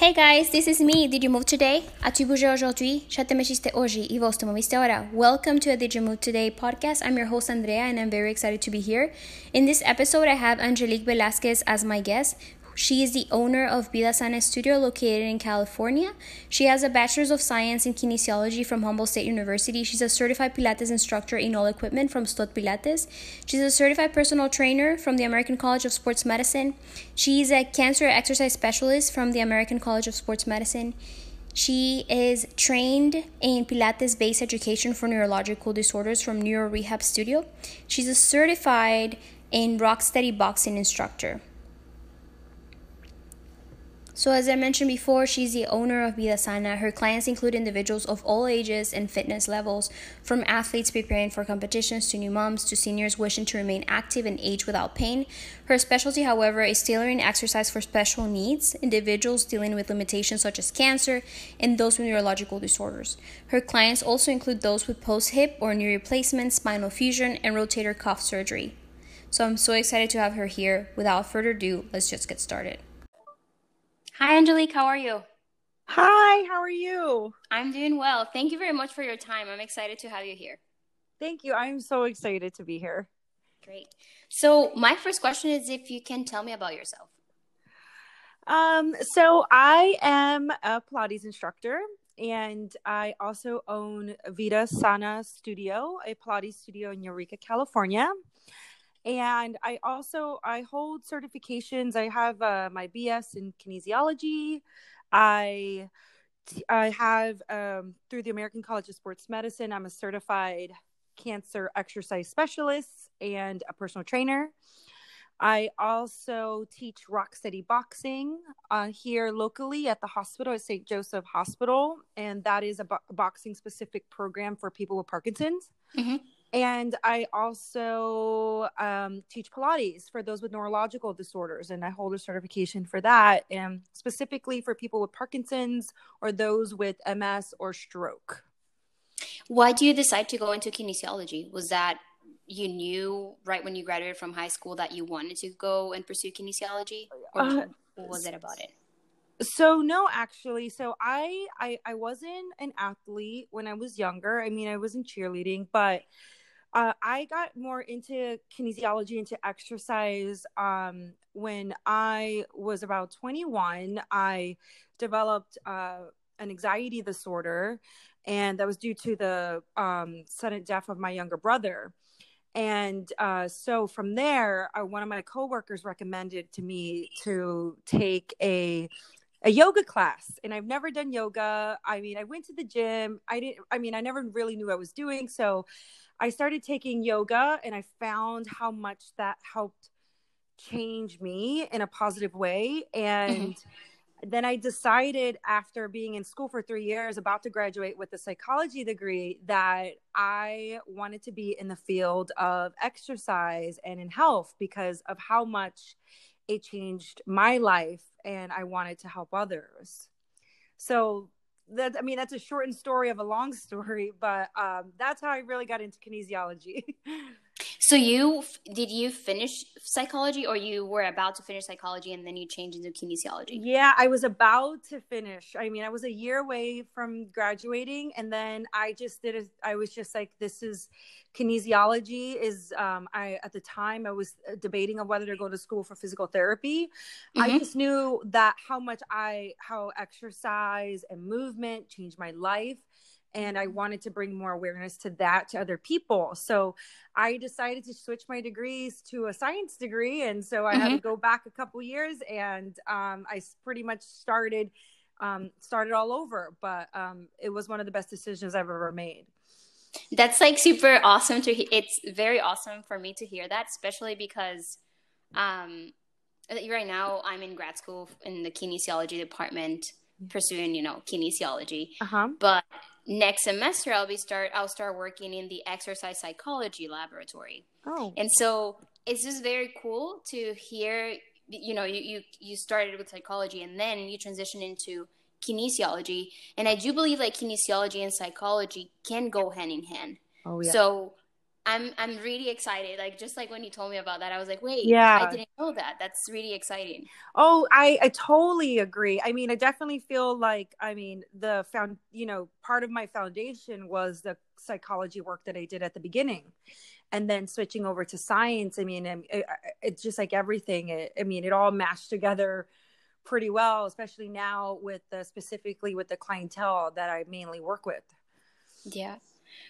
Hey guys, this is me. Did you move today? As-tu bougé aujourd'hui? Já te mexiste hoje vos te moviste. Welcome to a Did You Move Today podcast. I'm your host Andrea and I'm very excited to be here. In this episode, I have Angelique Velasquez as my guest, she is the owner of Vida Sana Studio located in California. She has a Bachelor's of Science in Kinesiology from Humboldt State University. She's a certified Pilates instructor in all equipment from Stott Pilates. She's a certified personal trainer from the American College of Sports Medicine. She's a cancer exercise specialist from the American College of Sports Medicine. She is trained in Pilates based education for neurological disorders from Neuro Rehab Studio. She's a certified in Rocksteady boxing instructor. So, as I mentioned before, she's the owner of Vida Sana. Her clients include individuals of all ages and fitness levels, from athletes preparing for competitions to new moms to seniors wishing to remain active and age without pain. Her specialty, however, is tailoring exercise for special needs, individuals dealing with limitations such as cancer, and those with neurological disorders. Her clients also include those with post hip or knee replacement, spinal fusion, and rotator cuff surgery. So, I'm so excited to have her here. Without further ado, let's just get started. Hi, Angelique. How are you? Hi, how are you? I'm doing well. Thank you very much for your time. I'm excited to have you here. Thank you. I'm so excited to be here. Great. So, my first question is if you can tell me about yourself. Um, so I am a Pilates instructor and I also own Vida Sana Studio, a Pilates studio in Eureka, California and i also i hold certifications i have uh, my bs in kinesiology i i have um, through the american college of sports medicine i'm a certified cancer exercise specialist and a personal trainer I also teach Rock Steady Boxing uh, here locally at the hospital at St. Joseph Hospital, and that is a, bo- boxing specific program for people with Parkinson's. Mm-hmm. And I also um, teach Pilates for those with neurological disorders, and I hold a certification for that, and specifically for people with Parkinson's or those with MS or stroke. Why do you decide to go into kinesiology? Was that you knew right when you graduated from high school that you wanted to go and pursue kinesiology, or uh, what was it about it? so no actually so I, I i wasn't an athlete when i was younger i mean i was in cheerleading but uh, I got more into kinesiology, into exercise um, when I was about 21. I developed uh, an anxiety disorder, and that was due to the um, sudden death of my younger brother. And uh, so from there, uh, one of my coworkers recommended to me to take a a yoga class and I've never done yoga. I mean, I went to the gym. I didn't I mean, I never really knew what I was doing, so I started taking yoga and I found how much that helped change me in a positive way. And mm-hmm. then I decided after being in school for three years, about to graduate with a psychology degree, that I wanted to be in the field of exercise and in health because of how much it changed my life and I wanted to help others. So that I mean that's a shortened story of a long story, but um, that's how I really got into kinesiology. so you did you finish psychology, or you were about to finish psychology and then you changed into kinesiology? Yeah, I was about to finish. I mean, I was a year away from graduating, and then I just did. A, I was just like, this is kinesiology is um, i at the time i was uh, debating on whether to go to school for physical therapy mm-hmm. i just knew that how much i how exercise and movement changed my life and i wanted to bring more awareness to that to other people so i decided to switch my degrees to a science degree and so i mm-hmm. had to mm-hmm. go back a couple years and um, i pretty much started um, started all over but um, it was one of the best decisions i've ever made that's like super awesome to he- it's very awesome for me to hear that especially because um right now i'm in grad school in the kinesiology department pursuing you know kinesiology uh-huh. but next semester i'll be start i'll start working in the exercise psychology laboratory. Oh. And so it's just very cool to hear you know you you, you started with psychology and then you transition into kinesiology. And i do believe like kinesiology and psychology can go hand in hand. Oh yeah. So I'm I'm really excited. Like just like when you told me about that, I was like, wait, Yeah. I didn't know that. That's really exciting. Oh, I, I totally agree. I mean, I definitely feel like, I mean, the found, you know, part of my foundation was the psychology work that I did at the beginning. And then switching over to science, I mean, it, it- it's just like everything. It, I mean, it all mashed together pretty well, especially now with the specifically with the clientele that I mainly work with. Yeah.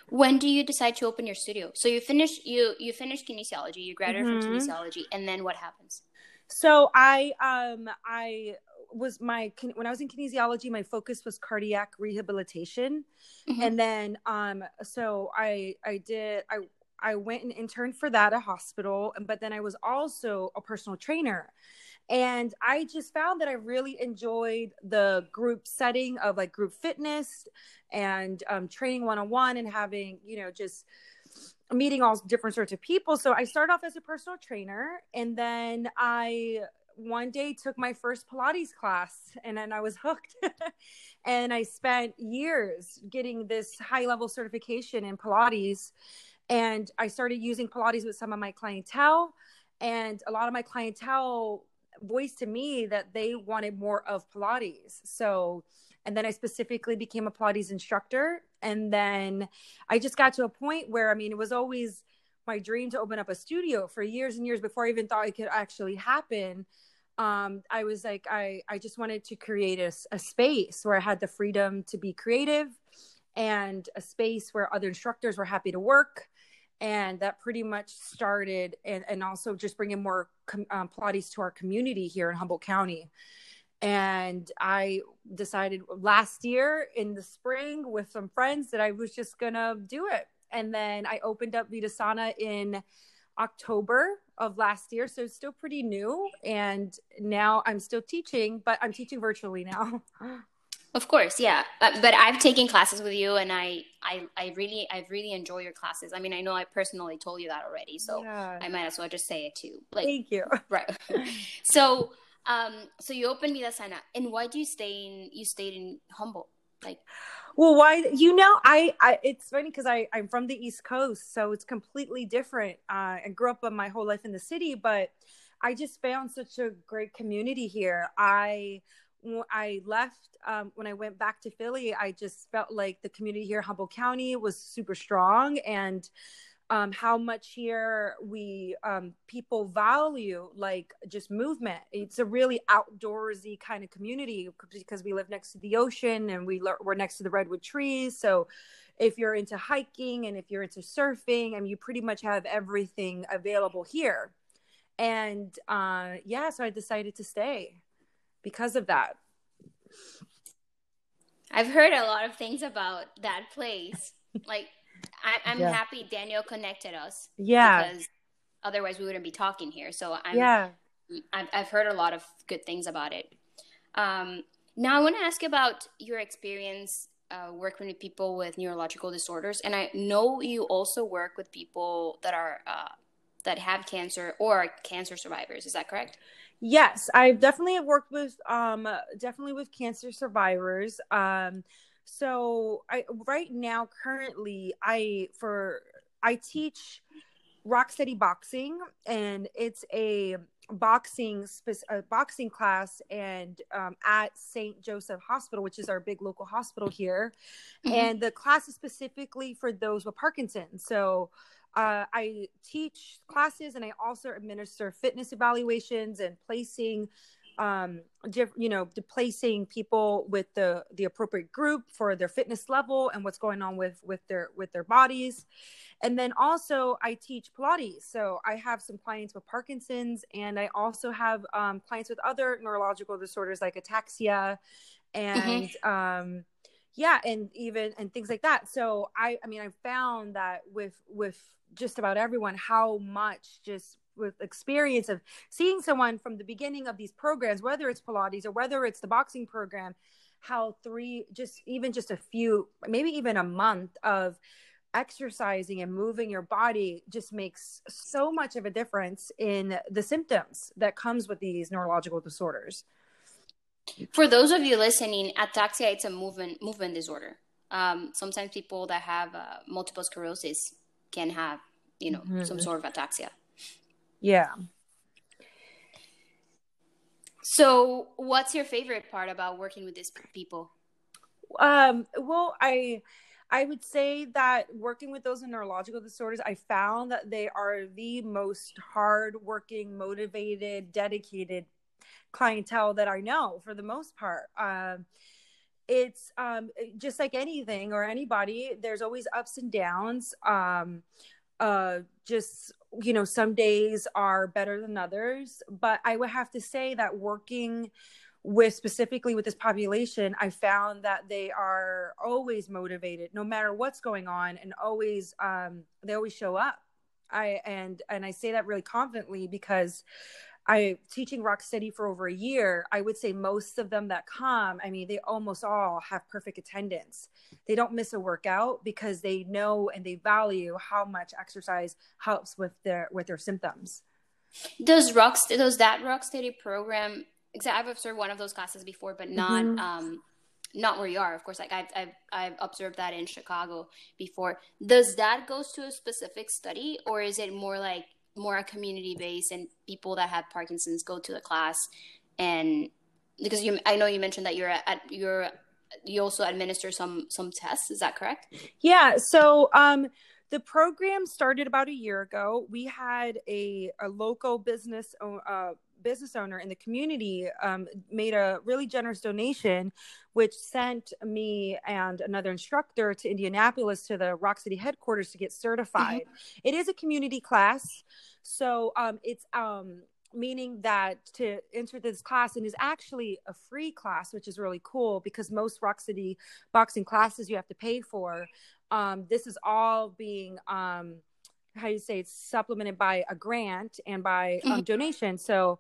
When do you decide to open your studio? So you finish you you finish kinesiology, you graduate Mhm. from kinesiology, and then what happens? So I um I was my when I was in kinesiology, my focus was cardiac rehabilitation, Mhm. and then um so I I did I I went and interned for that at a hospital, but then I was also a personal trainer. And I just found that I really enjoyed the group setting of like group fitness and um, training one on one and having, you know, just meeting all different sorts of people. So I started off as a personal trainer and then I one day took my first Pilates class and then I was hooked. and I spent years getting this high level certification in Pilates. And I started using Pilates with some of my clientele. And a lot of my clientele voiced to me that they wanted more of Pilates. So, and then I specifically became a Pilates instructor. And then I just got to a point where, I mean, it was always my dream to open up a studio for years and years before I even thought it could actually happen. Um, I was like, I, I just wanted to create a, a space where I had the freedom to be creative and a space where other instructors were happy to work. And that pretty much started, and, and also just bringing more com- um, Pilates to our community here in Humboldt County and I decided last year in the spring with some friends that I was just gonna do it. And then I opened up Vida Sana in October of last year, so it's still pretty new. And now I'm still teaching, but I'm teaching virtually now. Of course, yeah. But, but I've taken classes with you, and I, I, I really, I really enjoy your classes. I mean, I know I personally told you that already, so Yeah. I might as well just say it too. Like, Thank you. right. so, um, so you opened Vidasana, and why do you stay in? You stayed in Humboldt, like. Well, why? You know, I, I it's funny because I I'm from the East Coast, so it's completely different. Uh, I grew up my whole life in the city, but I just found such a great community here. I when I left um, when I went back to Philly, I just felt like the community here, Humboldt County, was super strong, and um, how much here we um, people value like just movement. It's a really outdoorsy kind of community because we live next to the ocean and we le- we're next to the redwood trees. So if you're into hiking and if you're into surfing, I mean, you pretty much have everything available here. And uh, yeah, so I decided to stay because of that. I've heard a lot of things about that place. like, I, I'm Yeah. happy Daniel connected us. Yeah. Because otherwise, we wouldn't be talking here. So I'm, yeah. I've, I've heard a lot of good things about it. Um, now, I want to ask about your experience uh, working with people with neurological disorders, and I know you also work with people that are uh, that have cancer or cancer survivors. Is that correct? Yes, I definitely have worked with um definitely with cancer survivors. Um so I right now currently I for I teach Rocksteady Boxing and it's a boxing a boxing class and um, at St. Joseph Hospital which is our big local hospital here Mhm. and the class is specifically for those with Parkinson's. So uh, I teach classes and I also administer fitness evaluations and placing, um, diff- you know, placing people with the the appropriate group for their fitness level and what's going on with with their with their bodies. And then also I teach Pilates. So I have some clients with Parkinson's and I also have um, clients with other neurological disorders like ataxia and um, yeah and even and things like that. So i i mean i found that with with just about everyone how much just with experience of seeing someone from the beginning of these programs whether it's pilates or whether it's the boxing program how three just even just a few maybe even a month of exercising and moving your body just makes so much of a difference in the symptoms that comes with these neurological disorders For those of you listening, ataxia it's a movement movement disorder. Um, sometimes people that have uh, multiple sclerosis can have you know mm-hmm. some sort of ataxia yeah so what's your favorite part about working with these people um well i I would say that working with those neurological disorders, I found that they are the most hardworking, motivated, dedicated clientele that I know for the most part. Um, it's um, just like anything or anybody, there's always ups and downs. Um, uh, just, you know, some days are better than others. But I would have to say that working with specifically with this population, I found that they are always motivated no matter what's going on and always, um, they always show up. I and and I say that really confidently because I teaching rock steady for over a year. I would say most of them that come, I mean, they almost all have perfect attendance. They don't miss a workout because they know and they value how much exercise helps with their with their symptoms. Does rock does that rock steady program? I've observed one of those classes before, but not mm-hmm. um, not where you are. Of course, like I've, I've I've observed that in Chicago before. Does that goes to a specific study, or is it more like more a community base and people that have Parkinson's go to the class. And because you I know you mentioned that you're at you're you also administer some some tests. Is that correct? Yeah. So um the program started about a year ago. We had a a local business uh business owner in the community um, made a really generous donation, which sent me and another instructor to Indianapolis to the Rock Steady headquarters to get certified. Mm-hmm. It is a community class, so um, it's um, meaning that to enter this class and is actually a free class, which is really cool because most Rock Steady boxing classes you have to pay for. Um, this is all being um, how you say it's supplemented by a grant and by um, mm-hmm. donation. So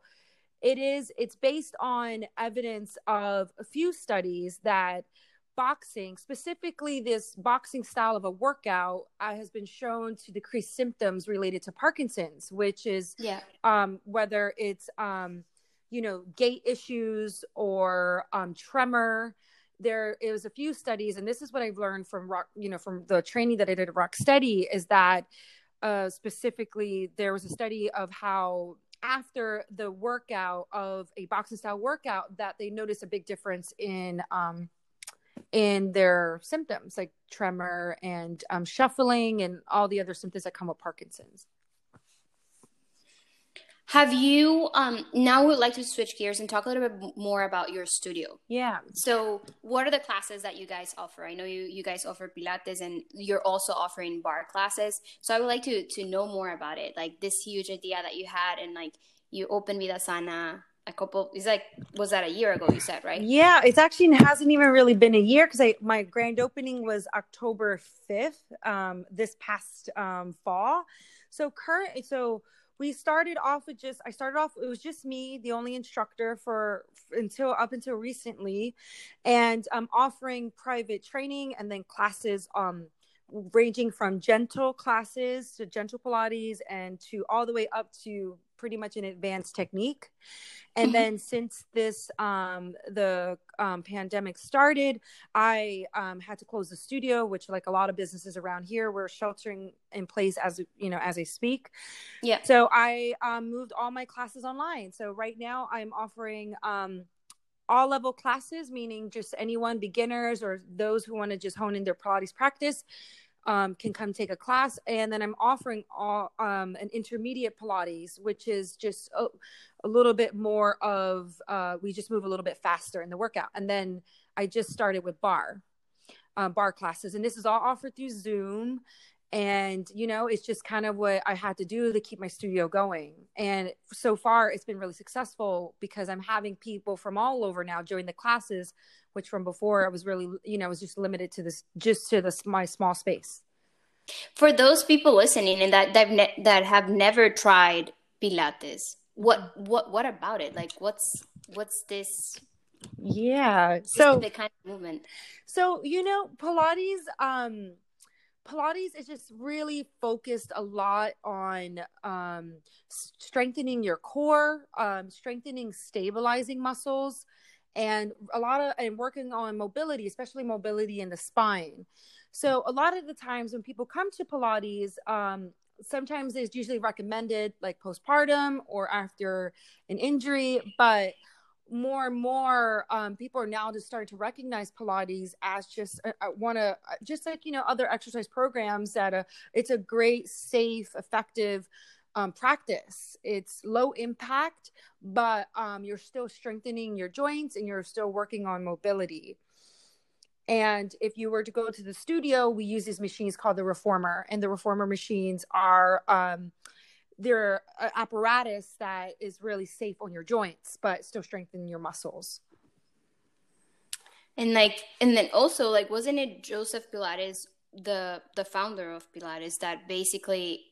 it is it's based on evidence of a few studies that boxing, specifically this boxing style of a workout, uh, has been shown to decrease symptoms related to Parkinson's, which is yeah, um, whether it's um, you know gait issues or um, tremor there is a few studies and this is what i've learned from rock you know from the training that i did at rock steady is that uh, specifically there was a study of how after the workout of a boxing style workout that they noticed a big difference in um in their symptoms like tremor and um, shuffling and all the other symptoms that come with parkinson's have you um now would like to switch gears and talk a little bit more about your studio? Yeah. So, what are the classes that you guys offer? I know you you guys offer pilates and you're also offering barre classes. So, I would like to to know more about it. Like this huge idea that you had and like you opened Vida Sana a couple it's like was that a year ago you said right yeah it's actually it hasn't even really been a year because i my grand opening was october 5th um this past um fall so current so we started off with just i started off it was just me the only instructor for until up until recently and i'm um, offering private training and then classes um ranging from gentle classes to gentle pilates and to all the way up to pretty much an advanced technique. And mm-hmm. then since this um, the um, pandemic started, I um, had to close the studio, which like a lot of businesses around here were sheltering in place as you know as I speak. Yeah. So I um, moved all my classes online. So right now I'm offering um, all level classes, meaning just anyone, beginners or those who want to just hone in their Pilates practice um, can come take a class. And then I'm offering all, um, an intermediate Pilates, which is just a, a little bit more of, uh, we just move a little bit faster in the workout. And then I just started with bar. uh, barre classes. And this is all offered through Zoom and you know it's just kind of what i had to do to keep my studio going. And so far it's been really successful because i'm having people from all over now join the classes which from before i was really you know was just limited to this just to this my small space. For those people listening and that that, ne- that have never tried pilates what what what about it? Like what's what's this? Yeah so the kind of movement. So you know pilates um Pilates is just really focused a lot on um, strengthening your core, um, strengthening stabilizing muscles, and a lot of and working on mobility, especially mobility in the spine. So a lot of the times when people come to Pilates, um, sometimes it's usually recommended like postpartum or after an injury, but more and more um, people are now just starting to recognize Pilates as just uh, uh one of uh, just like you know other exercise programs that uh, it's a great, safe, effective um, practice. It's low impact, but um, you're still strengthening your joints and you're still working on mobility. And if you were to go to the studio, we use these machines called the reformer, and the reformer machines are um, they're apparatus that is really safe on your joints, but still strengthen your muscles. And like, and then also like, wasn't it Joseph Pilates, the the founder of Pilates, that basically,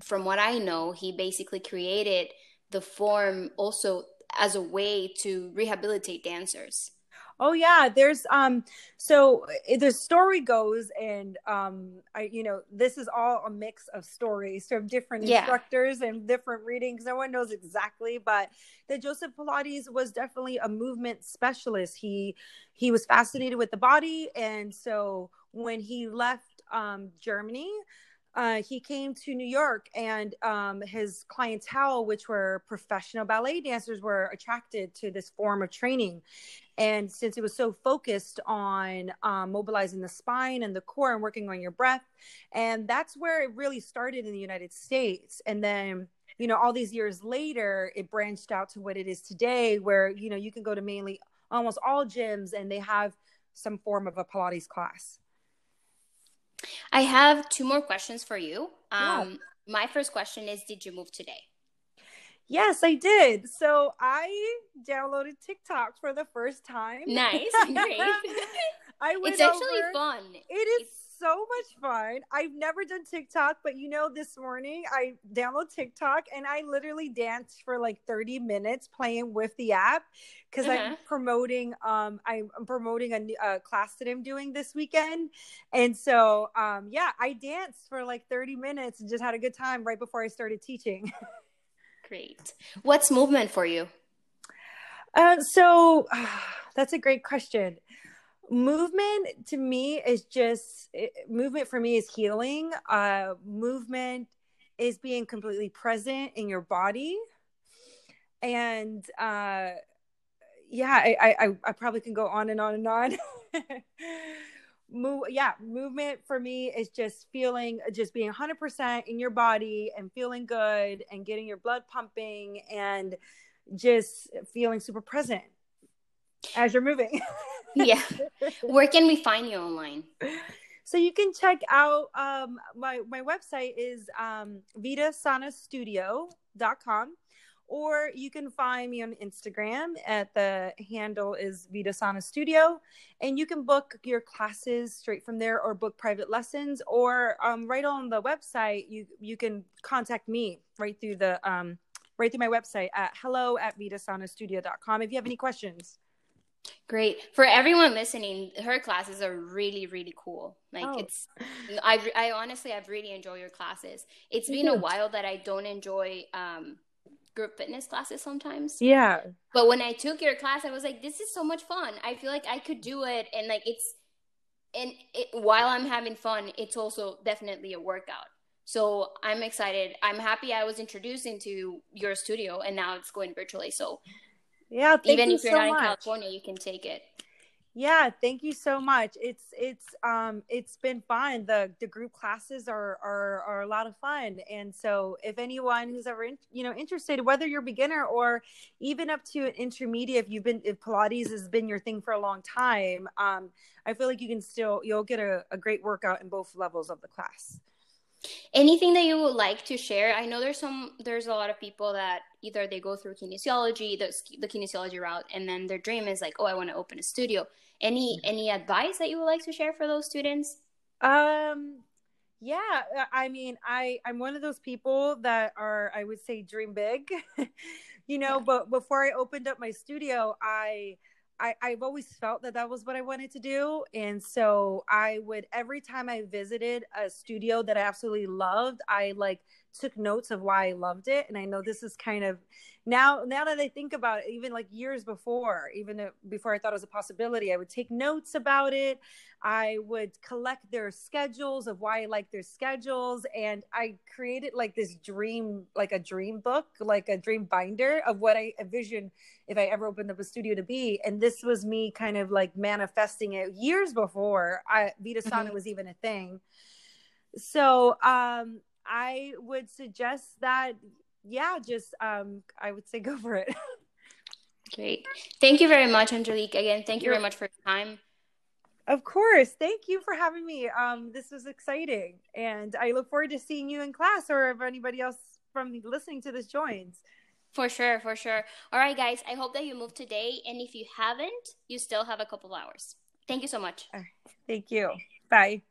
from what I know, he basically created the form also as a way to rehabilitate dancers Oh yeah, there's um so eh, the story goes and um I you know this is all a mix of stories from different yeah. instructors and different readings. No one knows exactly, but that Joseph Pilates was definitely a movement specialist. He he was fascinated with the body and so when he left um Germany uh, he came to New York and um, his clientele, which were professional ballet dancers, were attracted to this form of training. And since it was so focused on um, mobilizing the spine and the core and working on your breath, and that's where it really started in the United States. And then, you know, all these years later, it branched out to what it is today, where, you know, you can go to mainly almost all gyms and they have some form of a Pilates class. I have two more questions for you. Um, yeah. My first question is Did you move today? Yes, I did. So I downloaded TikTok for the first time. Nice. Great. I went It's actually over. fun. It is so much fun. I've never done TikTok, but you know, this morning I download TikTok and I literally danced for like 30 minutes playing with the app because uh-huh. I'm promoting um I'm promoting a, a, class that I'm doing this weekend. And so um yeah, I danced for like 30 minutes and just had a good time right before I started teaching. Great. What's movement for you? Uh, so uh, that's a great question movement to me is just it, movement for me is healing uh movement is being completely present in your body. And uh yeah i i i probably can go on and on and on. Move yeah movement for me is just feeling just being 100% in your body and feeling good and getting your blood pumping and just feeling super present as you're moving yeah. Where can we find you online? So you can check out um, my my website is um, vidasanastudio.com or you can find me on Instagram at the handle is Vida Sana Studio, and you can book your classes straight from there, or book private lessons, or um, right on the website you you can contact me right through the um, right through my website at hello at vidasanastudio.com if you have any questions. Great. For everyone listening, her classes are really, really cool. Like oh. it's, I, I honestly, I've really enjoyed your classes. It's been a while that I don't enjoy um, group fitness classes sometimes. Yeah. But when I took your class, I was like, this is so much fun. I feel like I could do it. And like, it's, and it, while I'm having fun, it's also definitely a workout. So I'm excited. I'm happy I was introduced into your studio and now it's going virtually. So yeah, even if you're so not much. in California, you can take it. Yeah, thank you so much. It's it's um it's been fun. The the group classes are are are a lot of fun. And so if anyone who's ever in, you know interested whether you're beginner or even up to an intermediate if you've been if Pilates has been your thing for a long time, um I feel like you can still you'll get a, a great workout in both levels of the class. Anything that you would like to share? I know there's some there's a lot of people that either they go through kinesiology, the, the kinesiology route, and then their dream is like, oh, I want to open a studio. Any any advice that you would like to share for those students? Um, yeah, I mean, I I'm one of those people that are I would say dream big, you know. Yeah. But before I opened up my studio, I I, I've always felt that that was what I wanted to do. And so I would, every time I visited a studio that I absolutely loved, I like took notes of why I loved it. And I know this is kind of now now that I think about it, even like years before, even before I thought it was a possibility, I would take notes about it. I would collect their schedules of why I like their schedules, and I created like this dream, like a dream book, like a dream binder of what I envision if I ever opened up a studio to be. And this was me kind of like manifesting it years before I, Vida Sana mm-hmm. was even a thing. So um, I would suggest that yeah, just um, I would say go for it. Great. Thank you very much, Angelique. Again, thank you very much for your time. Of course. Thank you for having me. Um, this was exciting. And I look forward to seeing you in class or if anybody else from listening to this joins. For sure, for sure. All right, guys. I hope that you move today. And if you haven't, you still have a couple hours. Thank you so much. Thank you. Bye.